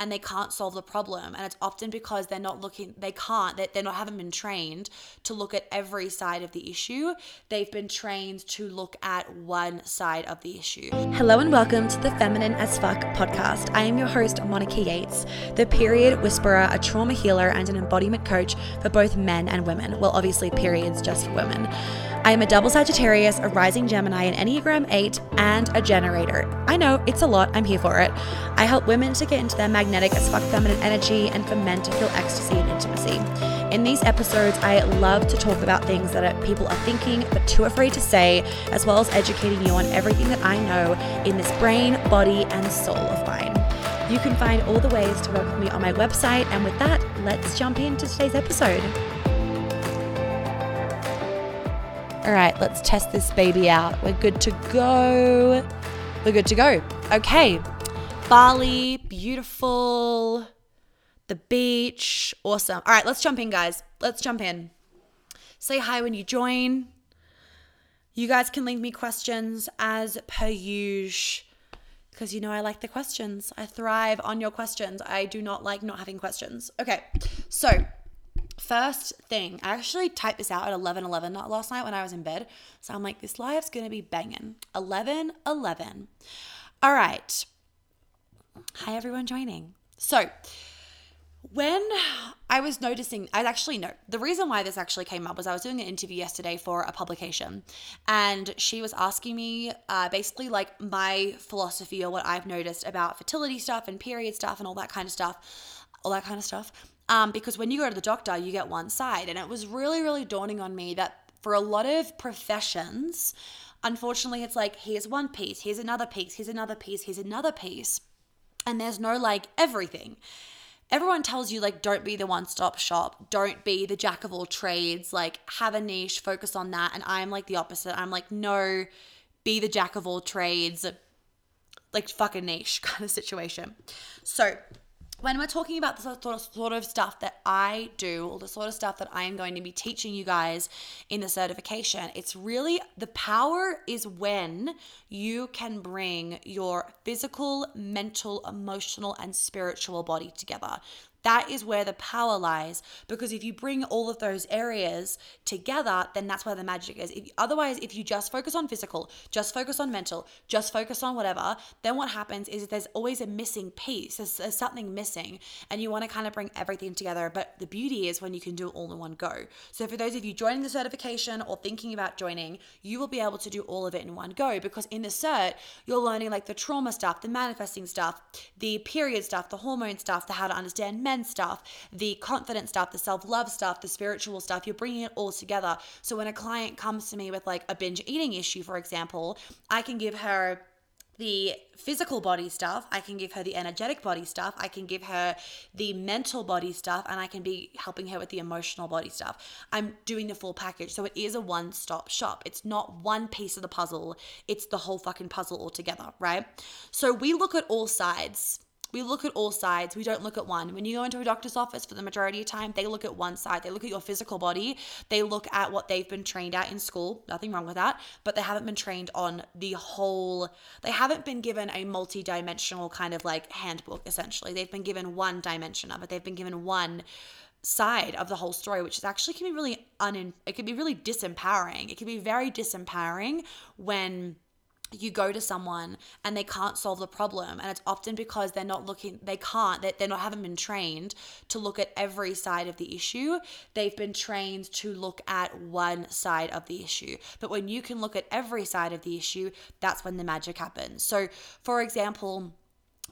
and they can't solve the problem. And it's often because they're not looking, they can't, they, they're not, haven't been trained to look at every side of the issue. They've been trained to look at one side of the issue. Hello and welcome to the Feminine as Fuck podcast. I am your host, Monica Yates, the period whisperer, a trauma healer, and an embodiment coach for both men and women. Well, obviously, periods just for women. I am a double Sagittarius, a rising Gemini, an Enneagram 8, and a generator. I know it's a lot, I'm here for it. I help women to get into their magnetic as fuck feminine energy and for men to feel ecstasy and intimacy. In these episodes, I love to talk about things that people are thinking but too afraid to say, as well as educating you on everything that I know in this brain, body, and soul of mine. You can find all the ways to work with me on my website, and with that, let's jump into today's episode. All right, let's test this baby out. We're good to go. We're good to go. Okay. Bali, beautiful. The beach, awesome. All right, let's jump in, guys. Let's jump in. Say hi when you join. You guys can leave me questions as per usual because you know I like the questions. I thrive on your questions. I do not like not having questions. Okay, so First thing, I actually typed this out at 11 11 last night when I was in bed. So I'm like, this live's gonna be banging. 11 11. All right. Hi, everyone joining. So, when I was noticing, I actually know the reason why this actually came up was I was doing an interview yesterday for a publication, and she was asking me uh, basically like my philosophy or what I've noticed about fertility stuff and period stuff and all that kind of stuff, all that kind of stuff. Um, because when you go to the doctor, you get one side. And it was really, really dawning on me that for a lot of professions, unfortunately, it's like, here's one piece, here's another piece, here's another piece, here's another piece. And there's no like everything. Everyone tells you, like, don't be the one stop shop, don't be the jack of all trades, like, have a niche, focus on that. And I'm like the opposite. I'm like, no, be the jack of all trades, like, fuck a niche kind of situation. So, when we're talking about the sort of, sort of stuff that I do, or the sort of stuff that I am going to be teaching you guys in the certification, it's really the power is when you can bring your physical, mental, emotional, and spiritual body together. That is where the power lies because if you bring all of those areas together, then that's where the magic is. If, otherwise, if you just focus on physical, just focus on mental, just focus on whatever, then what happens is there's always a missing piece. There's, there's something missing, and you want to kind of bring everything together. But the beauty is when you can do it all in one go. So for those of you joining the certification or thinking about joining, you will be able to do all of it in one go because in the cert, you're learning like the trauma stuff, the manifesting stuff, the period stuff, the hormone stuff, the how to understand men stuff, the confident stuff, the self love stuff, the spiritual stuff. You're bringing it all together. So when a client comes to me with like a binge eating issue, for example, I can give her the physical body stuff, I can give her the energetic body stuff, I can give her the mental body stuff, and I can be helping her with the emotional body stuff. I'm doing the full package. So it is a one stop shop. It's not one piece of the puzzle, it's the whole fucking puzzle altogether, right? So we look at all sides we look at all sides. We don't look at one. When you go into a doctor's office for the majority of time, they look at one side. They look at your physical body. They look at what they've been trained at in school. Nothing wrong with that. But they haven't been trained on the whole, they haven't been given a multi dimensional kind of like handbook, essentially. They've been given one dimension of it. They've been given one side of the whole story which is actually can be really un it can be really disempowering it can be very disempowering when you go to someone and they can't solve the problem and it's often because they're not looking they can't they, they're not haven't been trained to look at every side of the issue. They've been trained to look at one side of the issue. But when you can look at every side of the issue that's when the magic happens. So for example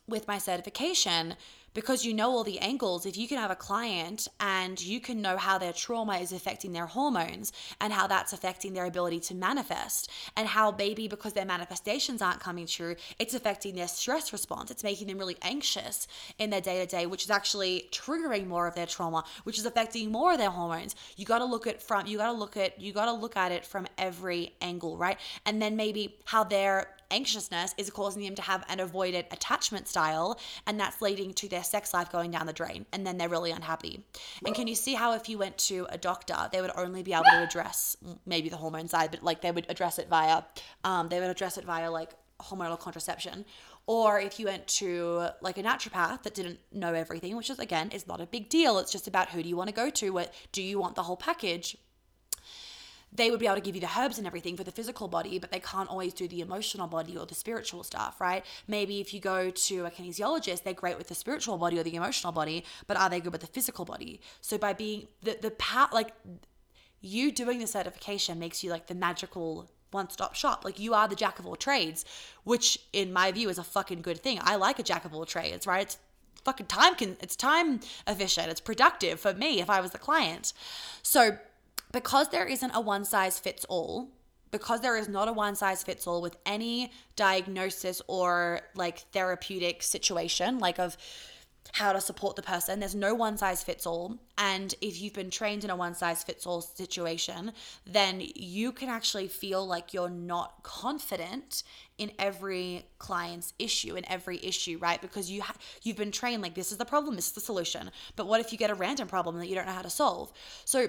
with my certification because you know all the angles. If you can have a client and you can know how their trauma is affecting their hormones and how that's affecting their ability to manifest, and how maybe because their manifestations aren't coming true, it's affecting their stress response. It's making them really anxious in their day to day, which is actually triggering more of their trauma, which is affecting more of their hormones. You got to look at from you got to look at you got to look at it from every angle, right? And then maybe how their anxiousness is causing them to have an avoidant attachment style, and that's leading to their sex life going down the drain, and then they're really unhappy. And can you see how if you went to a doctor, they would only be able to address maybe the hormone side, but like they would address it via, um, they would address it via like hormonal contraception. Or if you went to like a naturopath that didn't know everything, which is again is not a big deal. It's just about who do you want to go to? What do you want the whole package? They would be able to give you the herbs and everything for the physical body, but they can't always do the emotional body or the spiritual stuff, right? Maybe if you go to a kinesiologist, they're great with the spiritual body or the emotional body, but are they good with the physical body? So by being the the part like you doing the certification makes you like the magical one stop shop. Like you are the jack of all trades, which in my view is a fucking good thing. I like a jack of all trades, right? It's fucking time can it's time efficient. It's productive for me if I was the client. So because there isn't a one size fits all, because there is not a one size fits all with any diagnosis or like therapeutic situation, like of how to support the person. There's no one size fits all. And if you've been trained in a one size fits all situation, then you can actually feel like you're not confident in every client's issue, in every issue, right? Because you ha- you've been trained like this is the problem, this is the solution. But what if you get a random problem that you don't know how to solve? So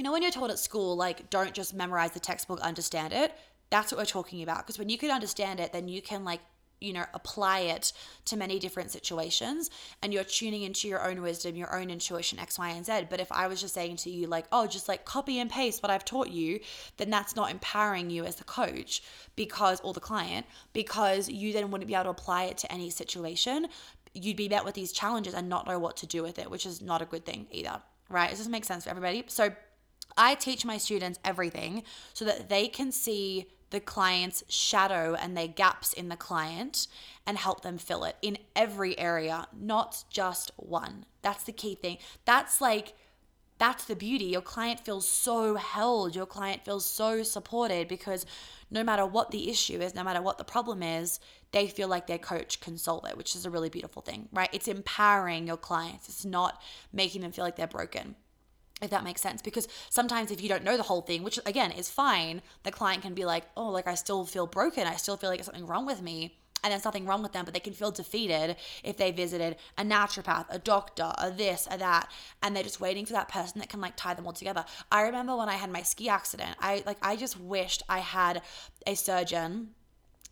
you know, when you're told at school, like, don't just memorize the textbook, understand it, that's what we're talking about. Because when you can understand it, then you can, like, you know, apply it to many different situations and you're tuning into your own wisdom, your own intuition, X, Y, and Z. But if I was just saying to you, like, oh, just like copy and paste what I've taught you, then that's not empowering you as the coach because, or the client, because you then wouldn't be able to apply it to any situation. You'd be met with these challenges and not know what to do with it, which is not a good thing either, right? It Does this make sense for everybody? So, I teach my students everything so that they can see the client's shadow and their gaps in the client and help them fill it in every area, not just one. That's the key thing. That's like, that's the beauty. Your client feels so held. Your client feels so supported because no matter what the issue is, no matter what the problem is, they feel like their coach can solve it, which is a really beautiful thing, right? It's empowering your clients. It's not making them feel like they're broken if that makes sense. Because sometimes if you don't know the whole thing which again is fine the client can be like oh like i still feel broken. I still feel like something wrong with me. And there's nothing wrong with them but they can feel defeated if they visited a naturopath a doctor a this a that and they're just waiting for that person that can like tie them all together. I remember when i had my ski accident i like i just wished i had a surgeon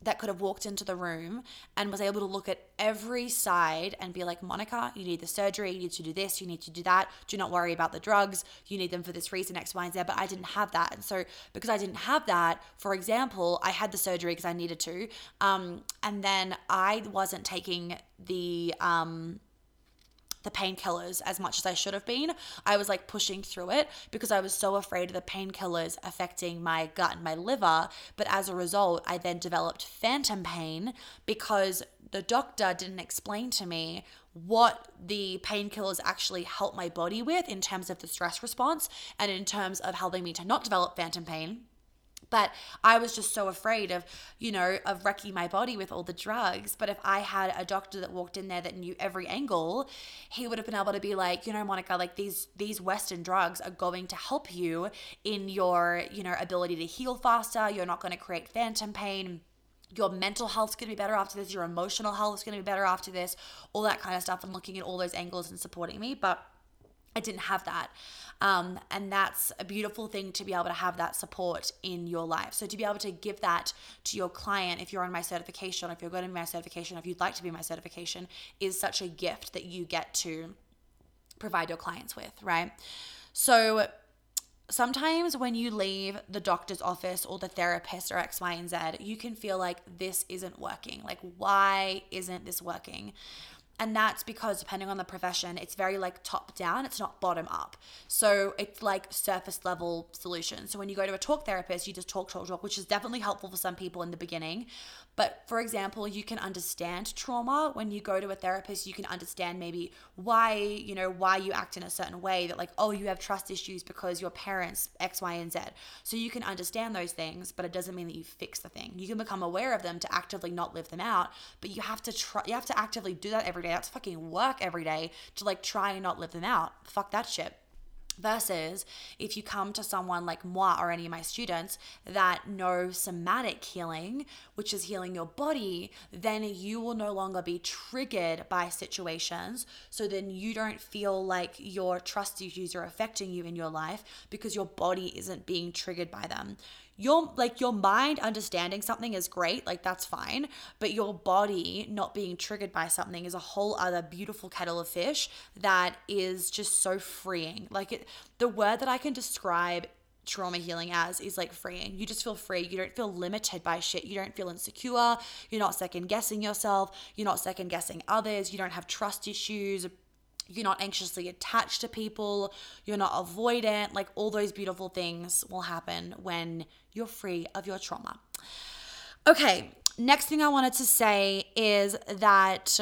that could have walked into the room and was able to look at every side and be like, Monica, you need the surgery, you need to do this, you need to do that. Do not worry about the drugs. You need them for this reason, X, Y, and Z. But I didn't have that. And so, because I didn't have that, for example, I had the surgery because I needed to. Um, and then I wasn't taking the, um, the painkillers as much as I should have been. I was like pushing through it because I was so afraid of the painkillers affecting my gut and my liver. But as a result, I then developed phantom pain because the doctor didn't explain to me what the painkillers actually help my body with in terms of the stress response and in terms of helping me to not develop phantom pain. But I was just so afraid of, you know, of wrecking my body with all the drugs. But if I had a doctor that walked in there that knew every angle, he would have been able to be like, you know, Monica, like these these Western drugs are going to help you in your, you know, ability to heal faster. You're not going to create phantom pain your mental health's going to be better after this your emotional health's going to be better after this all that kind of stuff and looking at all those angles and supporting me but i didn't have that um, and that's a beautiful thing to be able to have that support in your life. So to be able to give that to your client, if you're on my certification, if you're going to be my certification, if you'd like to be my certification, is such a gift that you get to provide your clients with, right? So sometimes when you leave the doctor's office or the therapist or X, Y, and Z, you can feel like this isn't working. Like, why isn't this working? And that's because depending on the profession, it's very like top down, it's not bottom up. So it's like surface level solutions. So when you go to a talk therapist, you just talk, talk, talk, which is definitely helpful for some people in the beginning. But for example, you can understand trauma when you go to a therapist, you can understand maybe why, you know, why you act in a certain way that like, oh, you have trust issues because your parents X, Y, and Z. So you can understand those things, but it doesn't mean that you fix the thing. You can become aware of them to actively not live them out, but you have to try you have to actively do that every day. That's fucking work every day to like try and not live them out. Fuck that shit. Versus if you come to someone like moi or any of my students that know somatic healing, which is healing your body, then you will no longer be triggered by situations. So then you don't feel like your trust issues are affecting you in your life because your body isn't being triggered by them your like your mind understanding something is great like that's fine but your body not being triggered by something is a whole other beautiful kettle of fish that is just so freeing like it the word that i can describe trauma healing as is like freeing. You just feel free. You don't feel limited by shit. You don't feel insecure. You're not second guessing yourself. You're not second guessing others. You don't have trust issues. You're not anxiously attached to people. You're not avoidant. Like all those beautiful things will happen when you're free of your trauma. Okay, next thing I wanted to say is that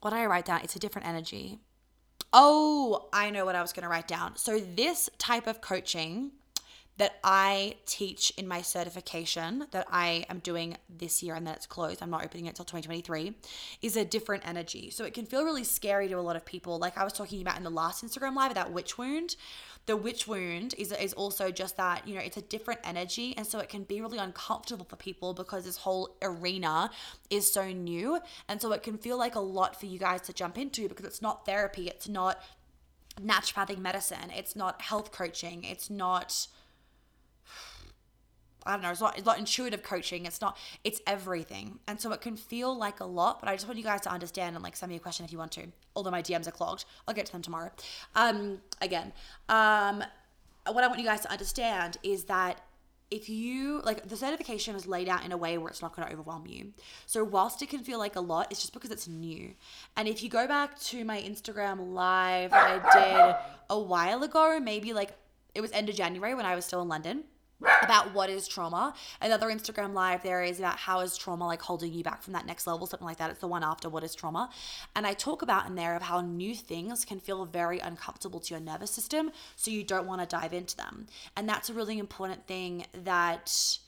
what I write down? It's a different energy. Oh, I know what I was going to write down. So, this type of coaching that I teach in my certification that I am doing this year and then it's closed, I'm not opening it until 2023, is a different energy. So, it can feel really scary to a lot of people. Like I was talking about in the last Instagram live, that witch wound the witch wound is, is also just that, you know, it's a different energy. And so it can be really uncomfortable for people because this whole arena is so new. And so it can feel like a lot for you guys to jump into because it's not therapy, it's not naturopathic medicine, it's not health coaching, it's not I don't know, it's not it's not intuitive coaching, it's not it's everything. And so it can feel like a lot, but I just want you guys to understand and like send me a question if you want to. Although my DMs are clogged. I'll get to them tomorrow. Um again. Um what I want you guys to understand is that if you like the certification is laid out in a way where it's not going to overwhelm you. So whilst it can feel like a lot, it's just because it's new. And if you go back to my Instagram live I did a while ago, maybe like it was end of January when I was still in London about what is trauma. Another Instagram live there is about how is trauma like holding you back from that next level, something like that. It's the one after what is trauma. And I talk about in there of how new things can feel very uncomfortable to your nervous system, so you don't want to dive into them. And that's a really important thing that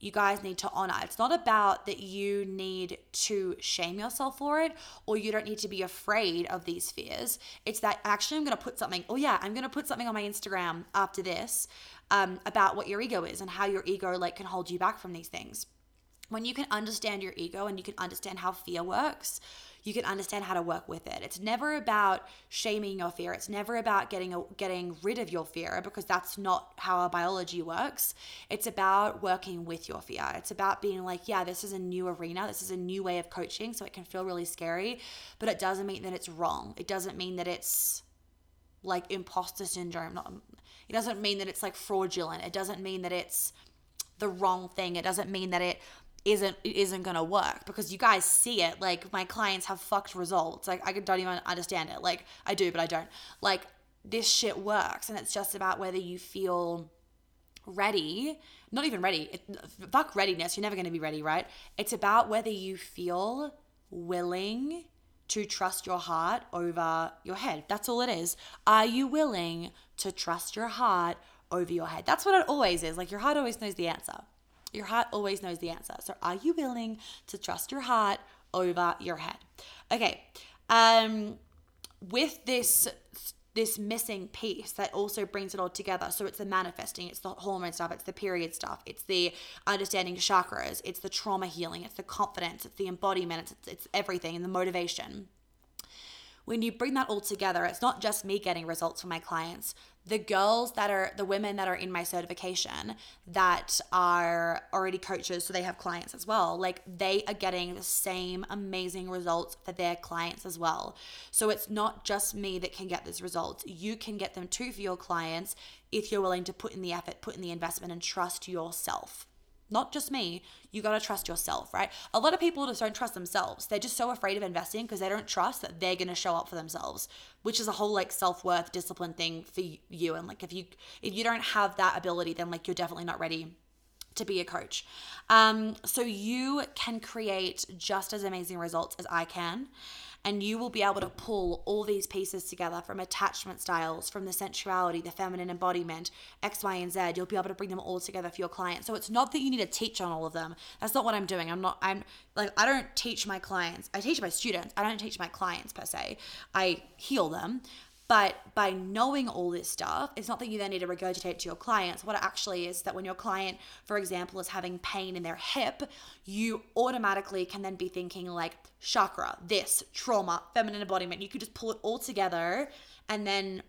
you guys need to honor. It's not about that you need to shame yourself for it or you don't need to be afraid of these fears. It's that actually I'm going to put something, oh yeah, I'm going to put something on my Instagram after this um, about what your ego is and how your ego like can hold you back from these things. When you can understand your ego and you can understand how fear works, you can understand how to work with it. It's never about shaming your fear. It's never about getting a, getting rid of your fear because that's not how our biology works. It's about working with your fear. It's about being like, yeah, this is a new arena. This is a new way of coaching, so it can feel really scary, but it doesn't mean that it's wrong. It doesn't mean that it's like imposter syndrome. Not, it doesn't mean that it's like fraudulent. It doesn't mean that it's the wrong thing. It doesn't mean that it isn't isn't gonna work because you guys see it. Like my clients have fucked results. Like I don't even understand it. Like I do, but I don't. Like this shit works, and it's just about whether you feel ready. Not even ready. It, fuck readiness. You're never gonna be ready, right? It's about whether you feel willing to trust your heart over your head. That's all it is. Are you willing to trust your heart over your head? That's what it always is. Like your heart always knows the answer. Your heart always knows the answer. So are you willing to trust your heart over your head? Okay. Um with this this missing piece that also brings it all together. So it's the manifesting, it's the hormone stuff, it's the period stuff, it's the understanding chakras, it's the trauma healing, it's the confidence, it's the embodiment, it's, it's everything and the motivation when you bring that all together, it's not just me getting results for my clients. The girls that are the women that are in my certification that are already coaches, so they have clients as well, like they are getting the same amazing results for their clients as well. So it's not just me that can get these results. You can get them too for your clients if you're willing to put in the effort, put in the investment, and trust yourself not just me, you got to trust yourself, right? A lot of people just don't trust themselves. They're just so afraid of investing because they don't trust that they're to show up for themselves, which is a whole like self-worth discipline thing for you and like if you if you don't have that ability then like you're definitely not ready to be a coach. Um so you can create just as amazing results as I can and you will be able to pull all these pieces together from attachment styles, from the sensuality, the feminine embodiment, X, Y, and Z. You'll be able to bring them all together for your clients. So it's not that you need to teach on all of them. That's not what I'm doing. I'm not, I'm like, I don't teach my clients. I teach my students. I don't teach my clients per se. I heal them. But by knowing all this stuff, it's not that you then need to regurgitate to your clients. What it actually is that when your client, for example, is having pain in their hip, you automatically can then be thinking like chakra, this, trauma, feminine embodiment. You could just pull it all together and then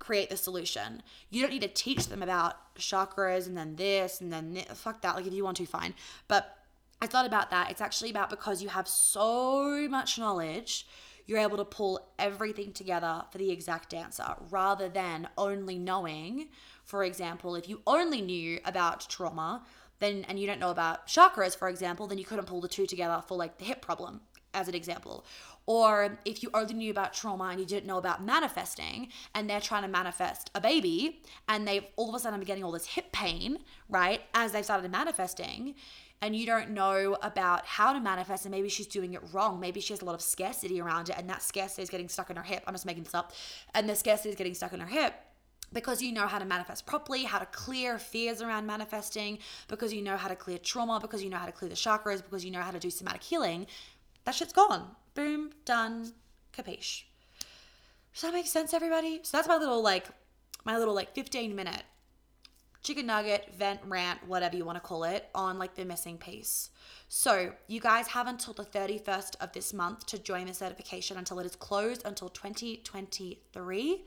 create the solution. You don't need to teach them about chakras and then this and then this. fuck that. Like if you want to, fine. But it's not about that. It's actually about because you have so much knowledge, you're able to pull everything together for the exact answer rather than only knowing, for example, if you only knew about trauma, then and you don't know about chakras, for example, then you couldn't pull the two together for like the hip problem as an example. Or if you only knew about trauma and you didn't know about manifesting, and they're trying to manifest a baby, and they've all of a sudden been getting all this hip pain, right, as they've started manifesting, and you don't know about how to manifest, and maybe she's doing it wrong. Maybe she has a lot of scarcity around it, and that scarcity is getting stuck in her hip. I'm just making this up. And the scarcity is getting stuck in her hip because you know how to manifest properly, how to clear fears around manifesting, because you know how to clear trauma, because you know how to clear the chakras, because you know how to do somatic healing, that shit's gone. Boom, done, capiche. Does that make sense, everybody? So that's my little like, my little like 15 minute chicken nugget, vent, rant, whatever you want to call it, on like the missing piece. So you guys have until the 31st of this month to join the certification until it is closed until 2023.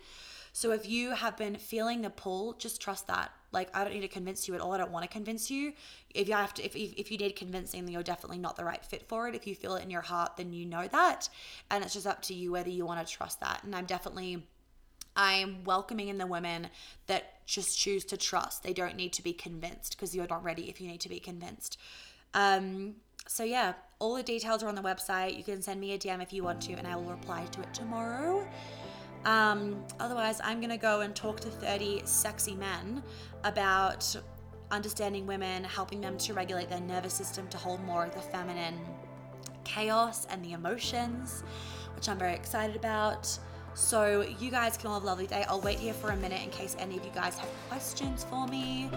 So if you have been feeling the pull, just trust that. Like I don't need to convince you at all. I don't want to convince you. If you have to, if if, if you need convincing, then you're definitely not the right fit for it. If you feel it in your heart, then you know that, and it's just up to you whether you want to trust that. And I'm definitely. I'm welcoming in the women that just choose to trust. They don't need to be convinced because you're not ready if you need to be convinced. Um, so yeah, all the details are on the website. You can send me a DM if you want to, and I will reply to it tomorrow. Um, otherwise, I'm going to go and talk to 30 sexy men about understanding women, helping them to regulate their nervous system to hold more of the feminine chaos and the emotions, which I'm very excited about. So, you guys can all have a lovely day. I'll wait here for a minute in case any of you guys have questions for me.